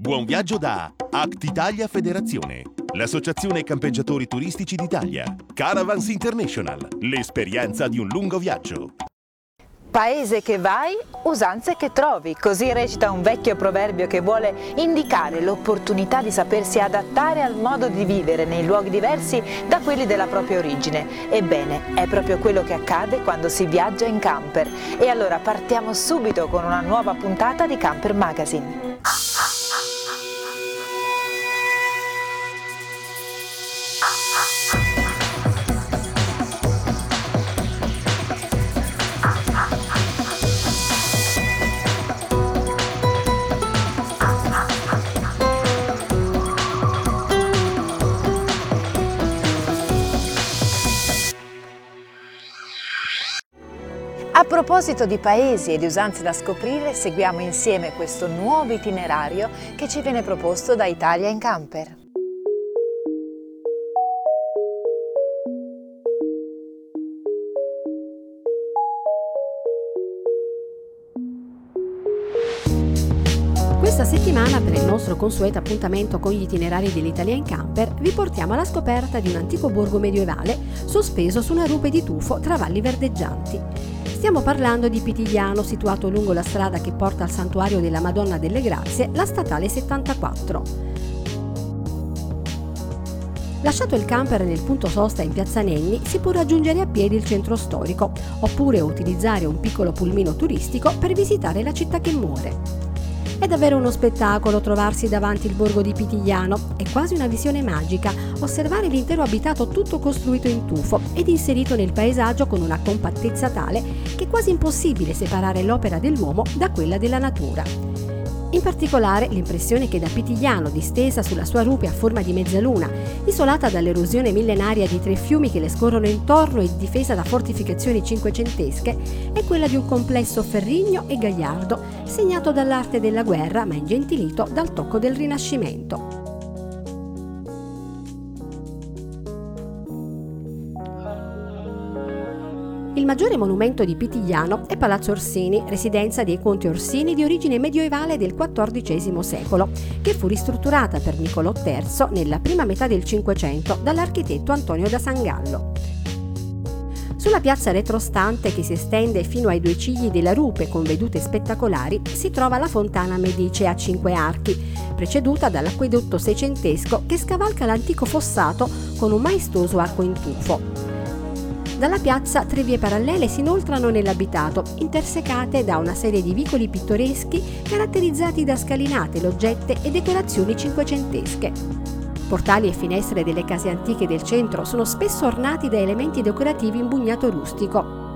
Buon viaggio da Act Italia Federazione, l'associazione campeggiatori turistici d'Italia. Caravans International, l'esperienza di un lungo viaggio. Paese che vai, usanze che trovi, così recita un vecchio proverbio che vuole indicare l'opportunità di sapersi adattare al modo di vivere nei luoghi diversi da quelli della propria origine. Ebbene, è proprio quello che accade quando si viaggia in camper. E allora partiamo subito con una nuova puntata di Camper Magazine. Proposito di paesi e di usanze da scoprire, seguiamo insieme questo nuovo itinerario che ci viene proposto da Italia in Camper. Settimana, per il nostro consueto appuntamento con gli itinerari dell'Italia in Camper, vi portiamo alla scoperta di un antico borgo medievale sospeso su una rupe di tufo tra valli verdeggianti. Stiamo parlando di Pitigliano, situato lungo la strada che porta al santuario della Madonna delle Grazie, la statale 74. Lasciato il camper nel punto sosta in piazza Nenni, si può raggiungere a piedi il centro storico, oppure utilizzare un piccolo pulmino turistico per visitare la città che muore. Davvero uno spettacolo trovarsi davanti il borgo di Pitigliano, è quasi una visione magica osservare l'intero abitato tutto costruito in tufo ed inserito nel paesaggio con una compattezza tale che è quasi impossibile separare l'opera dell'uomo da quella della natura. In particolare l'impressione che da Pitigliano, distesa sulla sua rupe a forma di mezzaluna, isolata dall'erosione millenaria di tre fiumi che le scorrono intorno e difesa da fortificazioni cinquecentesche, è quella di un complesso ferrigno e gagliardo, segnato dall'arte della guerra ma ingentilito dal tocco del Rinascimento. Il maggiore monumento di Pitigliano è Palazzo Orsini, residenza dei conti Orsini di origine medievale del XIV secolo, che fu ristrutturata per Niccolò III nella prima metà del Cinquecento dall'architetto Antonio da Sangallo. Sulla piazza retrostante che si estende fino ai due cigli della rupe con vedute spettacolari si trova la fontana Medice a cinque archi, preceduta dall'acquedotto seicentesco che scavalca l'antico fossato con un maestoso arco in tufo. Dalla piazza tre vie parallele si inoltrano nell'abitato, intersecate da una serie di vicoli pittoreschi caratterizzati da scalinate, loggette e decorazioni cinquecentesche. Portali e finestre delle case antiche del centro sono spesso ornati da elementi decorativi in bugnato rustico,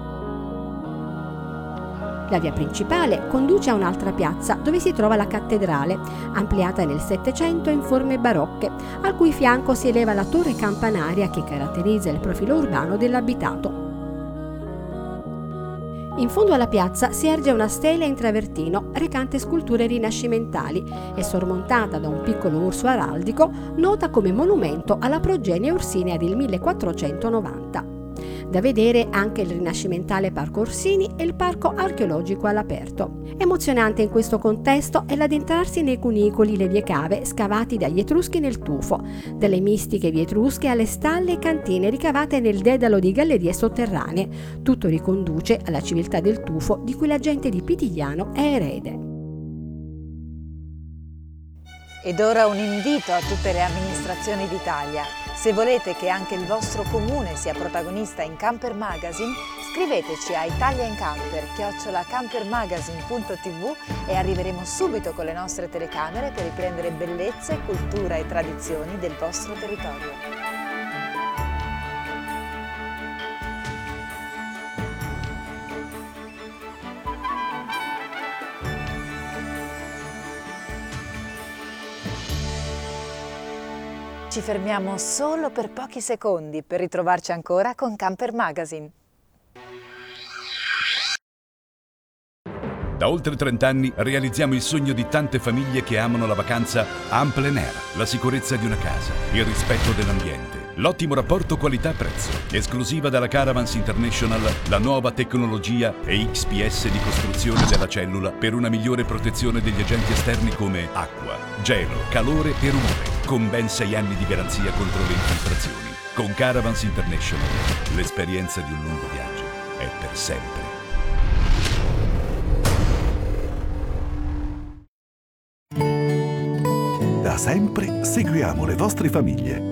la via principale conduce a un'altra piazza dove si trova la cattedrale, ampliata nel Settecento in forme barocche, al cui fianco si eleva la torre campanaria che caratterizza il profilo urbano dell'abitato. In fondo alla piazza si erge una stela in travertino recante sculture rinascimentali e sormontata da un piccolo urso araldico nota come monumento alla progenie orsinea del 1490. Da vedere anche il rinascimentale Parco Orsini e il Parco archeologico all'aperto. Emozionante in questo contesto è l'addentrarsi nei cunicoli le vie cave scavati dagli Etruschi nel tufo, dalle mistiche vie etrusche alle stalle e cantine ricavate nel dedalo di gallerie sotterranee. Tutto riconduce alla civiltà del tufo di cui la gente di Pitigliano è erede. Ed ora un invito a tutte le amministrazioni d'Italia. Se volete che anche il vostro comune sia protagonista in Camper Magazine, scriveteci a italiancamper.campermagazine.tv e arriveremo subito con le nostre telecamere per riprendere bellezze, cultura e tradizioni del vostro territorio. Ci fermiamo solo per pochi secondi per ritrovarci ancora con Camper Magazine. Da oltre 30 anni realizziamo il sogno di tante famiglie che amano la vacanza en plein air, la sicurezza di una casa, il rispetto dell'ambiente l'ottimo rapporto qualità-prezzo. Esclusiva dalla Caravans International, la nuova tecnologia e XPS di costruzione della cellula per una migliore protezione degli agenti esterni come acqua, gelo, calore e rumore, con ben 6 anni di garanzia contro le infiltrazioni. Con Caravans International, l'esperienza di un lungo viaggio è per sempre. Da sempre seguiamo le vostre famiglie.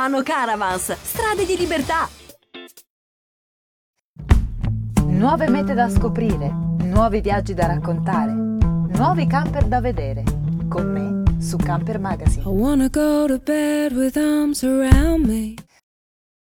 Caravans, strade di libertà. Nuove mete da scoprire, nuovi viaggi da raccontare, nuovi camper da vedere. Con me su Camper Magazine. I wanna go to bed with arms around me.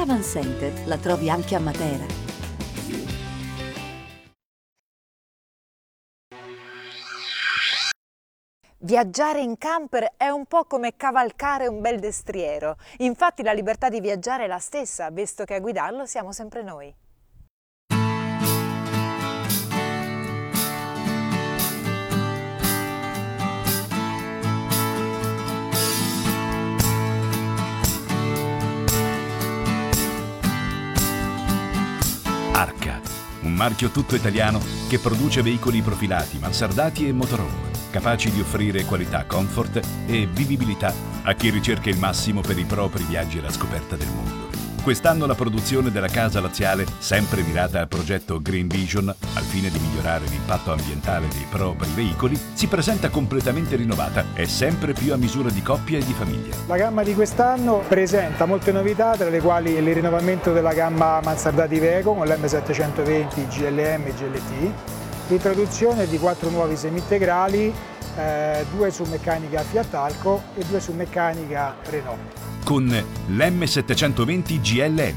Center la trovi anche a Matera. Viaggiare in camper è un po' come cavalcare un bel destriero. Infatti la libertà di viaggiare è la stessa, visto che a guidarlo siamo sempre noi. Marchio tutto italiano che produce veicoli profilati, mansardati e motorhome, capaci di offrire qualità, comfort e vivibilità a chi ricerca il massimo per i propri viaggi alla scoperta del mondo. Quest'anno la produzione della casa laziale, sempre mirata al progetto Green Vision, al fine di migliorare l'impatto ambientale dei propri veicoli, si presenta completamente rinnovata e sempre più a misura di coppia e di famiglia. La gamma di quest'anno presenta molte novità, tra le quali il rinnovamento della gamma mansardati Veco con l'M720 GLM e GLT, l'introduzione di quattro nuovi semi-integrali, eh, due su meccanica Fiat Alco e due su meccanica Renault. Con l'M720 GLM,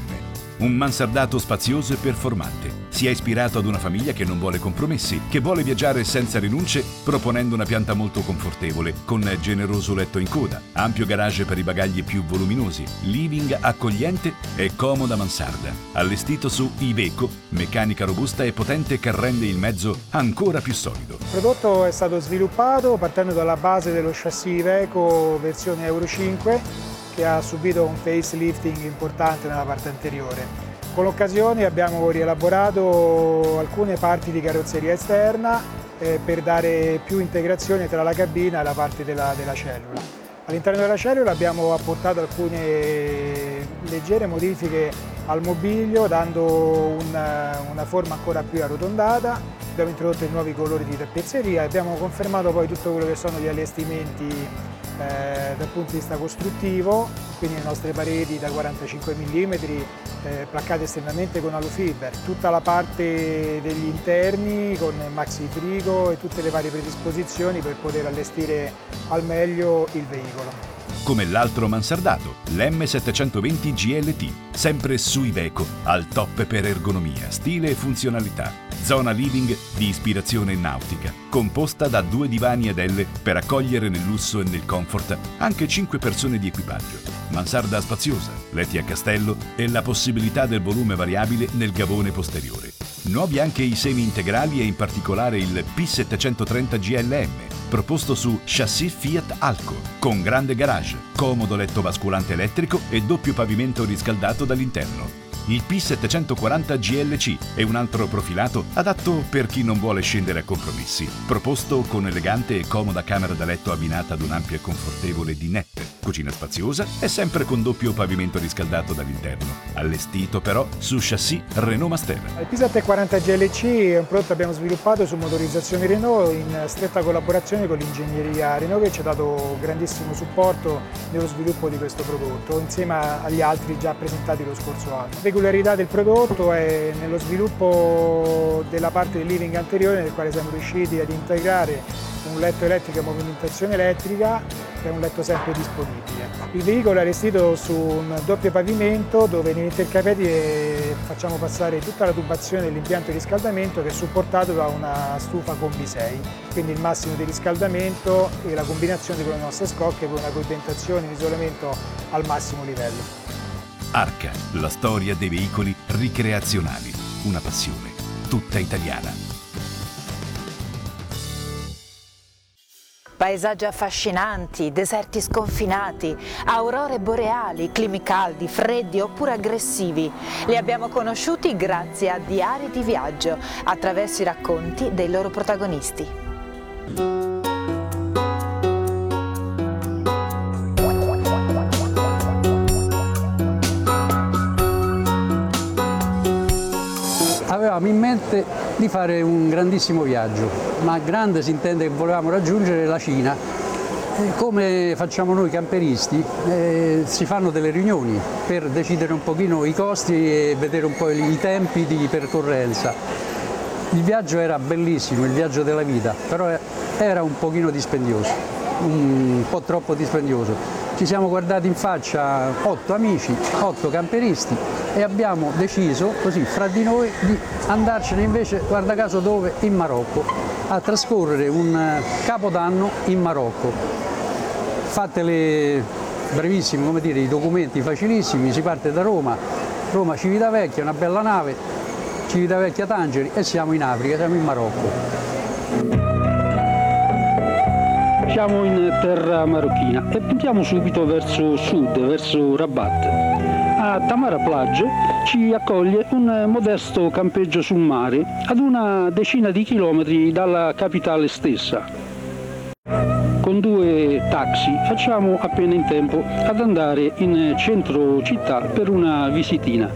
un mansardato spazioso e performante. Si è ispirato ad una famiglia che non vuole compromessi, che vuole viaggiare senza rinunce, proponendo una pianta molto confortevole, con generoso letto in coda, ampio garage per i bagagli più voluminosi, living accogliente e comoda mansarda. Allestito su Iveco, meccanica robusta e potente che rende il mezzo ancora più solido. Il prodotto è stato sviluppato partendo dalla base dello chassis Iveco versione Euro 5 che ha subito un facelifting importante nella parte anteriore. Con l'occasione abbiamo rielaborato alcune parti di carrozzeria esterna eh, per dare più integrazione tra la cabina e la parte della, della cellula. All'interno della cellula abbiamo apportato alcune leggere modifiche al mobilio dando una, una forma ancora più arrotondata, abbiamo introdotto i nuovi colori di tappezzeria e abbiamo confermato poi tutto quello che sono gli allestimenti eh, dal punto di vista costruttivo, quindi le nostre pareti da 45 mm eh, placcate esternamente con alufiber, tutta la parte degli interni con maxi frigo e tutte le varie predisposizioni per poter allestire al meglio il veicolo. Come l'altro mansardato, l'M720 GLT, sempre su Iveco, al top per ergonomia, stile e funzionalità. Zona living di ispirazione nautica, composta da due divani ed L per accogliere nel lusso e nel comfort anche 5 persone di equipaggio. Mansarda spaziosa, letti a castello e la possibilità del volume variabile nel gavone posteriore. Nuovi anche i semi integrali e in particolare il P730 GLM, proposto su chassis Fiat Alco, con grande garage, comodo letto basculante elettrico e doppio pavimento riscaldato dall'interno il P740 GLC è un altro profilato adatto per chi non vuole scendere a compromessi, proposto con elegante e comoda camera da letto abbinata ad un'ampia e confortevole dinette, cucina spaziosa e sempre con doppio pavimento riscaldato dall'interno, allestito però su chassis Renault Master. Il P740 GLC è un prodotto che abbiamo sviluppato su motorizzazione Renault in stretta collaborazione con l'ingegneria Renault che ci ha dato grandissimo supporto nello sviluppo di questo prodotto insieme agli altri già presentati lo scorso anno peculiarità del prodotto è nello sviluppo della parte del living anteriore nel quale siamo riusciti ad integrare un letto elettrico a movimentazione elettrica e un letto sempre disponibile. Il veicolo è allestito su un doppio pavimento dove negli intercapiti facciamo passare tutta la tubazione dell'impianto di riscaldamento che è supportato da una stufa Combi 6, quindi il massimo di riscaldamento e la combinazione con le nostre scocche con una coibentazione in isolamento al massimo livello. Arca, la storia dei veicoli ricreazionali. Una passione tutta italiana. Paesaggi affascinanti, deserti sconfinati, aurore boreali, climi caldi, freddi oppure aggressivi. Li abbiamo conosciuti grazie a diari di viaggio, attraverso i racconti dei loro protagonisti. Avevamo in mente di fare un grandissimo viaggio, ma grande si intende che volevamo raggiungere la Cina. E come facciamo noi camperisti, eh, si fanno delle riunioni per decidere un pochino i costi e vedere un po' i tempi di percorrenza. Il viaggio era bellissimo, il viaggio della vita, però era un pochino dispendioso, un po' troppo dispendioso. Ci siamo guardati in faccia otto amici, otto camperisti e abbiamo deciso così fra di noi di andarcene invece, guarda caso dove? In Marocco, a trascorrere un eh, capodanno in Marocco. Fatele brevissimi, come dire, i documenti facilissimi, si parte da Roma, Roma Civitavecchia, una bella nave, Civitavecchia Tangeri e siamo in Africa, siamo in Marocco. Siamo in terra marocchina e puntiamo subito verso sud, verso Rabat. A Tamara Plage ci accoglie un modesto campeggio sul mare ad una decina di chilometri dalla capitale stessa. Con due taxi facciamo appena in tempo ad andare in centro città per una visitina.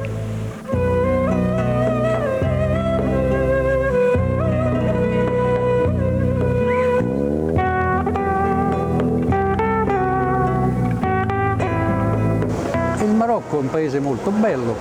Un paese molto bello,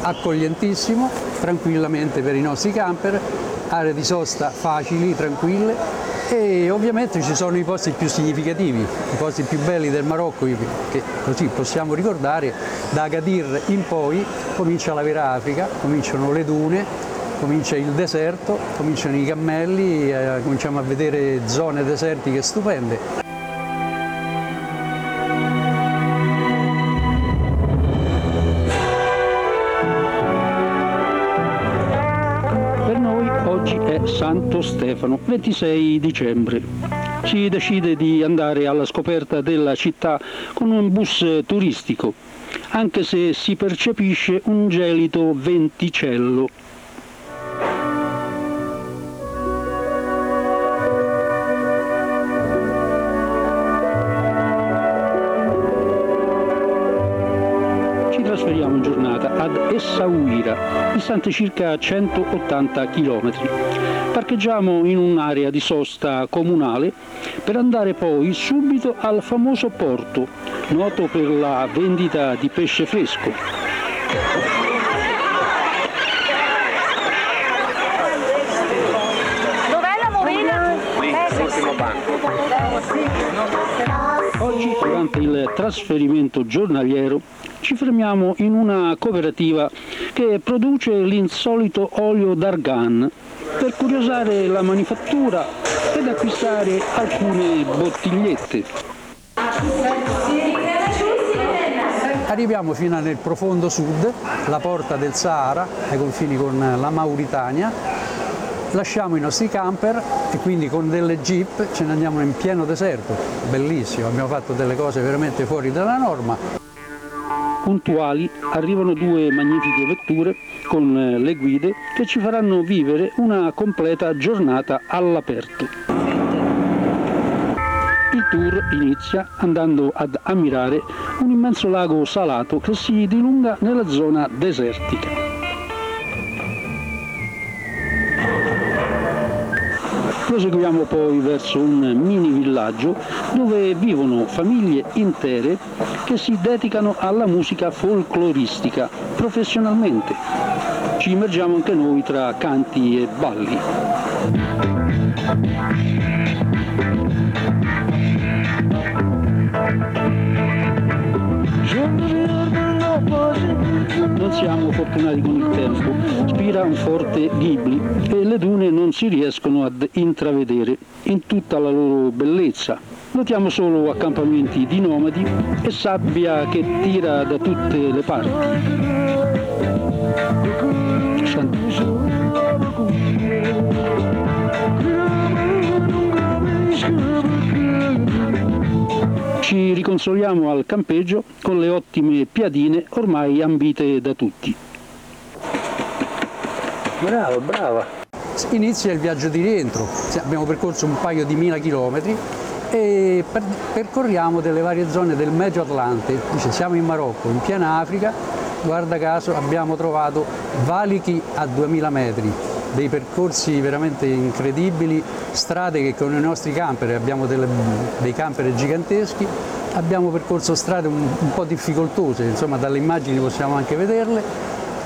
accoglientissimo, tranquillamente per i nostri camper, aree di sosta facili, tranquille e ovviamente ci sono i posti più significativi, i posti più belli del Marocco che così possiamo ricordare, da Agadir in poi comincia la vera Africa, cominciano le dune, comincia il deserto, cominciano i cammelli, eh, cominciamo a vedere zone desertiche stupende. Santo Stefano, 26 dicembre. Si decide di andare alla scoperta della città con un bus turistico, anche se si percepisce un gelido venticello. Distante circa 180 km parcheggiamo in un'area di sosta comunale per andare poi subito al famoso porto, noto per la vendita di pesce fresco. Banco. Oggi, durante il trasferimento giornaliero, ci fermiamo in una cooperativa che produce l'insolito olio d'argan per curiosare la manifattura ed acquistare alcune bottigliette. Arriviamo fino nel profondo sud, la porta del Sahara, ai confini con la Mauritania. Lasciamo i nostri camper e quindi con delle jeep ce ne andiamo in pieno deserto. Bellissimo, abbiamo fatto delle cose veramente fuori dalla norma. Puntuali arrivano due magnifiche vetture con eh, le guide che ci faranno vivere una completa giornata all'aperto. Il tour inizia andando ad ammirare un immenso lago salato che si dilunga nella zona desertica. Proseguiamo poi verso un mini villaggio dove vivono famiglie intere che si dedicano alla musica folcloristica professionalmente. Ci immergiamo anche noi tra canti e balli. Non siamo fortunati con il tempo, spira un forte ghibli e le dune non si riescono ad intravedere in tutta la loro bellezza. Notiamo solo accampamenti di nomadi e sabbia che tira da tutte le parti. Ci riconsoliamo al campeggio con le ottime piadine ormai ambite da tutti. Bravo, brava. Inizia il viaggio di rientro. Abbiamo percorso un paio di mila chilometri e per- percorriamo delle varie zone del Medio Atlante. Dice, siamo in Marocco, in piena Africa. Guarda caso abbiamo trovato valichi a 2000 metri, dei percorsi veramente incredibili, strade che con i nostri camper, abbiamo delle- dei camper giganteschi, abbiamo percorso strade un, un po' difficoltose, insomma dalle immagini possiamo anche vederle,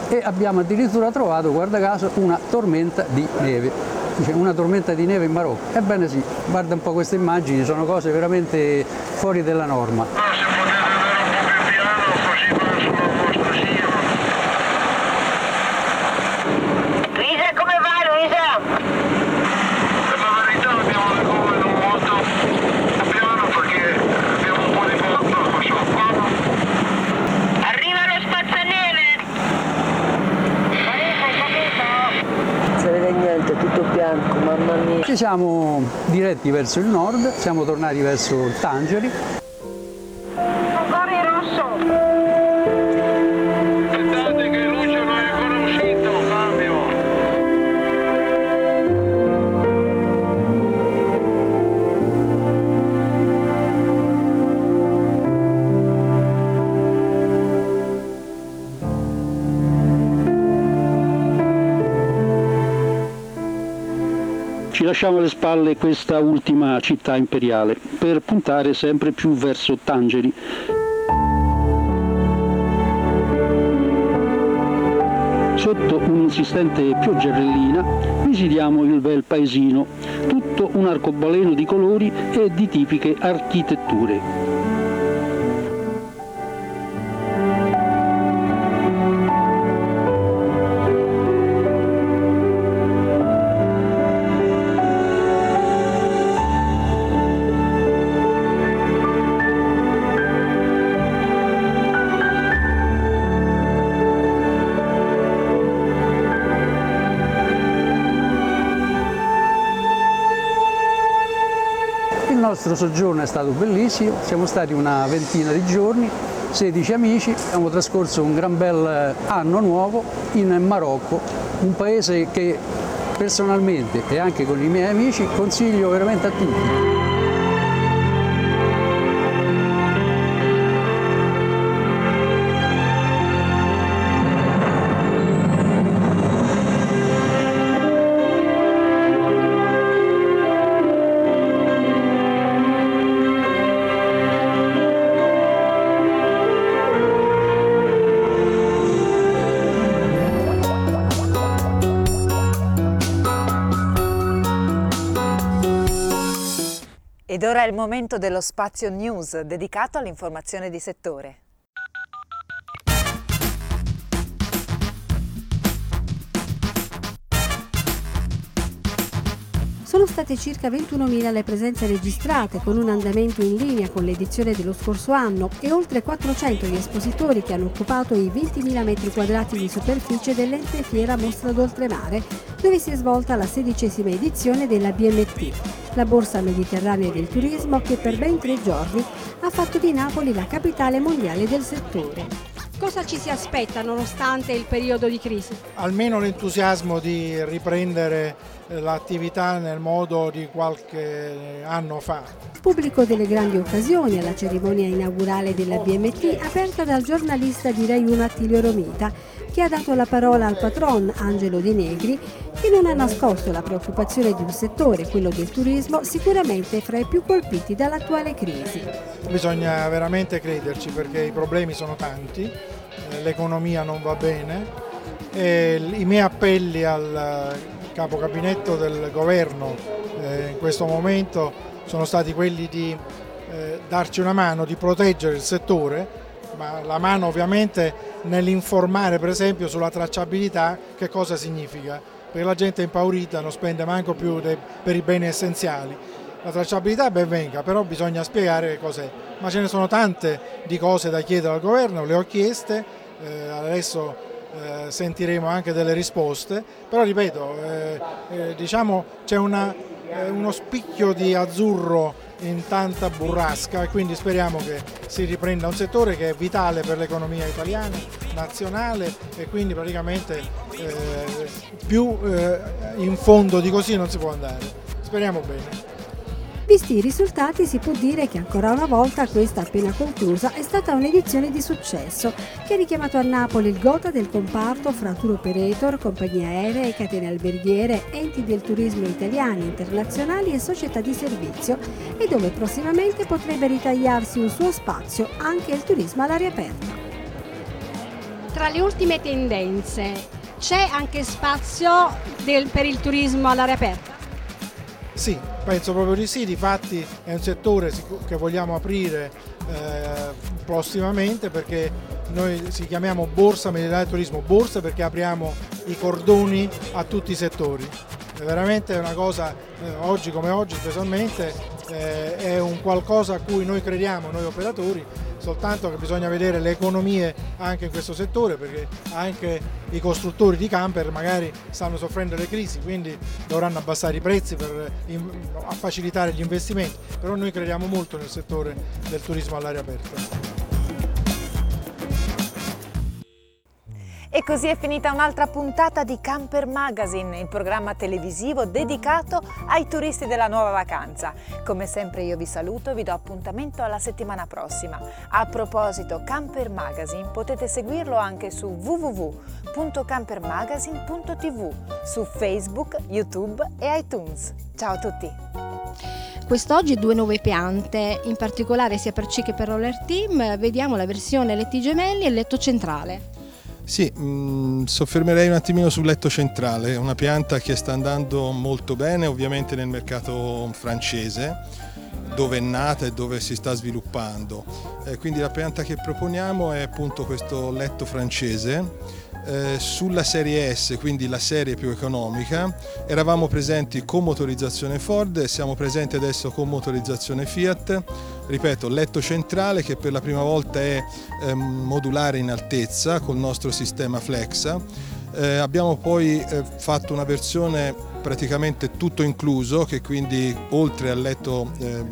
e abbiamo addirittura trovato, guarda caso, una tormenta di neve. Dice, una tormenta di neve in Marocco. Ebbene sì, guarda un po' queste immagini, sono cose veramente fuori della norma. Luisa, come va Luisa? Per la verità abbiamo le gomme non molto piano perché abbiamo un po' di vento, facciamo qua. Arriva lo spazzaneve! Non si vede niente, tutto bianco, mamma mia. Ci siamo diretti verso il nord, siamo tornati verso Tangeri. Lasciamo alle spalle questa ultima città imperiale per puntare sempre più verso Tangeri. Sotto un'insistente pioggerellina visitiamo il bel paesino, tutto un arcobaleno di colori e di tipiche architetture. Soggiorno è stato bellissimo, siamo stati una ventina di giorni, 16 amici, abbiamo trascorso un gran bel anno nuovo in Marocco, un paese che personalmente e anche con i miei amici consiglio veramente a tutti. È il momento dello spazio news dedicato all'informazione di settore. Sono state circa 21.000 le presenze registrate, con un andamento in linea con l'edizione dello scorso anno e oltre 400 gli espositori che hanno occupato i 20.000 metri quadrati di superficie dell'ente fiera Mostra d'Oltremare, dove si è svolta la sedicesima edizione della BMT, la Borsa Mediterranea del Turismo che per ben tre giorni ha fatto di Napoli la capitale mondiale del settore. Cosa ci si aspetta nonostante il periodo di crisi? Almeno l'entusiasmo di riprendere eh, l'attività nel modo di qualche anno fa. Pubblico delle grandi occasioni alla cerimonia inaugurale della BMT aperta dal giornalista di Rai 1 Attilio Romita, che ha dato la parola al patron Angelo Di Negri, che non ha nascosto la preoccupazione di un settore, quello del turismo, sicuramente fra i più colpiti dall'attuale crisi. Bisogna veramente crederci perché i problemi sono tanti, eh, l'economia non va bene e i miei appelli al capo gabinetto del governo eh, in questo momento sono stati quelli di eh, darci una mano, di proteggere il settore, ma la mano ovviamente nell'informare per esempio sulla tracciabilità che cosa significa, perché la gente è impaurita, non spende manco più dei, per i beni essenziali. La tracciabilità ben venga, però bisogna spiegare che cos'è. Ma ce ne sono tante di cose da chiedere al governo, le ho chieste, eh, adesso eh, sentiremo anche delle risposte, però ripeto, eh, eh, diciamo c'è una, eh, uno spicchio di azzurro in tanta burrasca e quindi speriamo che si riprenda un settore che è vitale per l'economia italiana, nazionale e quindi praticamente eh, più eh, in fondo di così non si può andare. Speriamo bene. Visti i risultati si può dire che ancora una volta questa appena conclusa è stata un'edizione di successo che ha richiamato a Napoli il gota del comparto fra tour operator, compagnie aeree, catene alberghiere, enti del turismo italiani, internazionali e società di servizio e dove prossimamente potrebbe ritagliarsi un suo spazio anche il turismo all'aria aperta. Tra le ultime tendenze c'è anche spazio del, per il turismo all'aria aperta? Sì, penso proprio di sì, difatti è un settore che vogliamo aprire eh, prossimamente perché noi si chiamiamo Borsa Mediterranea Turismo, borsa perché apriamo i cordoni a tutti i settori. È veramente una cosa, eh, oggi come oggi specialmente, eh, è un qualcosa a cui noi crediamo, noi operatori, soltanto che bisogna vedere le economie anche in questo settore perché anche i costruttori di camper magari stanno soffrendo le crisi, quindi dovranno abbassare i prezzi per facilitare gli investimenti, però noi crediamo molto nel settore del turismo all'aria aperta. E così è finita un'altra puntata di Camper Magazine, il programma televisivo dedicato ai turisti della nuova vacanza. Come sempre io vi saluto e vi do appuntamento alla settimana prossima. A proposito, Camper Magazine potete seguirlo anche su www.campermagazine.tv, su Facebook, YouTube e iTunes. Ciao a tutti! Quest'oggi due nuove piante, in particolare sia per C che per Roller Team, vediamo la versione letti gemelli e letto centrale. Sì, mh, mm, soffermerei un attimino sul letto centrale, una pianta che sta andando molto bene ovviamente nel mercato francese dove è nata e dove si sta sviluppando. Eh, quindi la pianta che proponiamo è appunto questo letto francese eh, sulla serie S, quindi la serie più economica, eravamo presenti con motorizzazione Ford siamo presenti adesso con motorizzazione Fiat. Ripeto, letto centrale che per la prima volta è eh, modulare in altezza col nostro sistema Flexa. Eh, abbiamo poi eh, fatto una versione praticamente tutto incluso che quindi oltre al letto eh,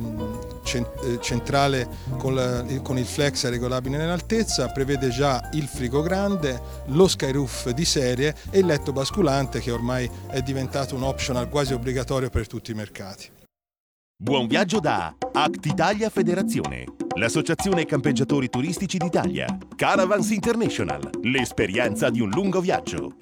centrale con, la, con, il flex regolabile nell'altezza, prevede già il frigo grande, lo skyroof di serie e il letto basculante che ormai è diventato un optional quasi obbligatorio per tutti i mercati. Buon viaggio da Act Italia Federazione, l'associazione campeggiatori turistici d'Italia. Caravans International, l'esperienza di un lungo viaggio.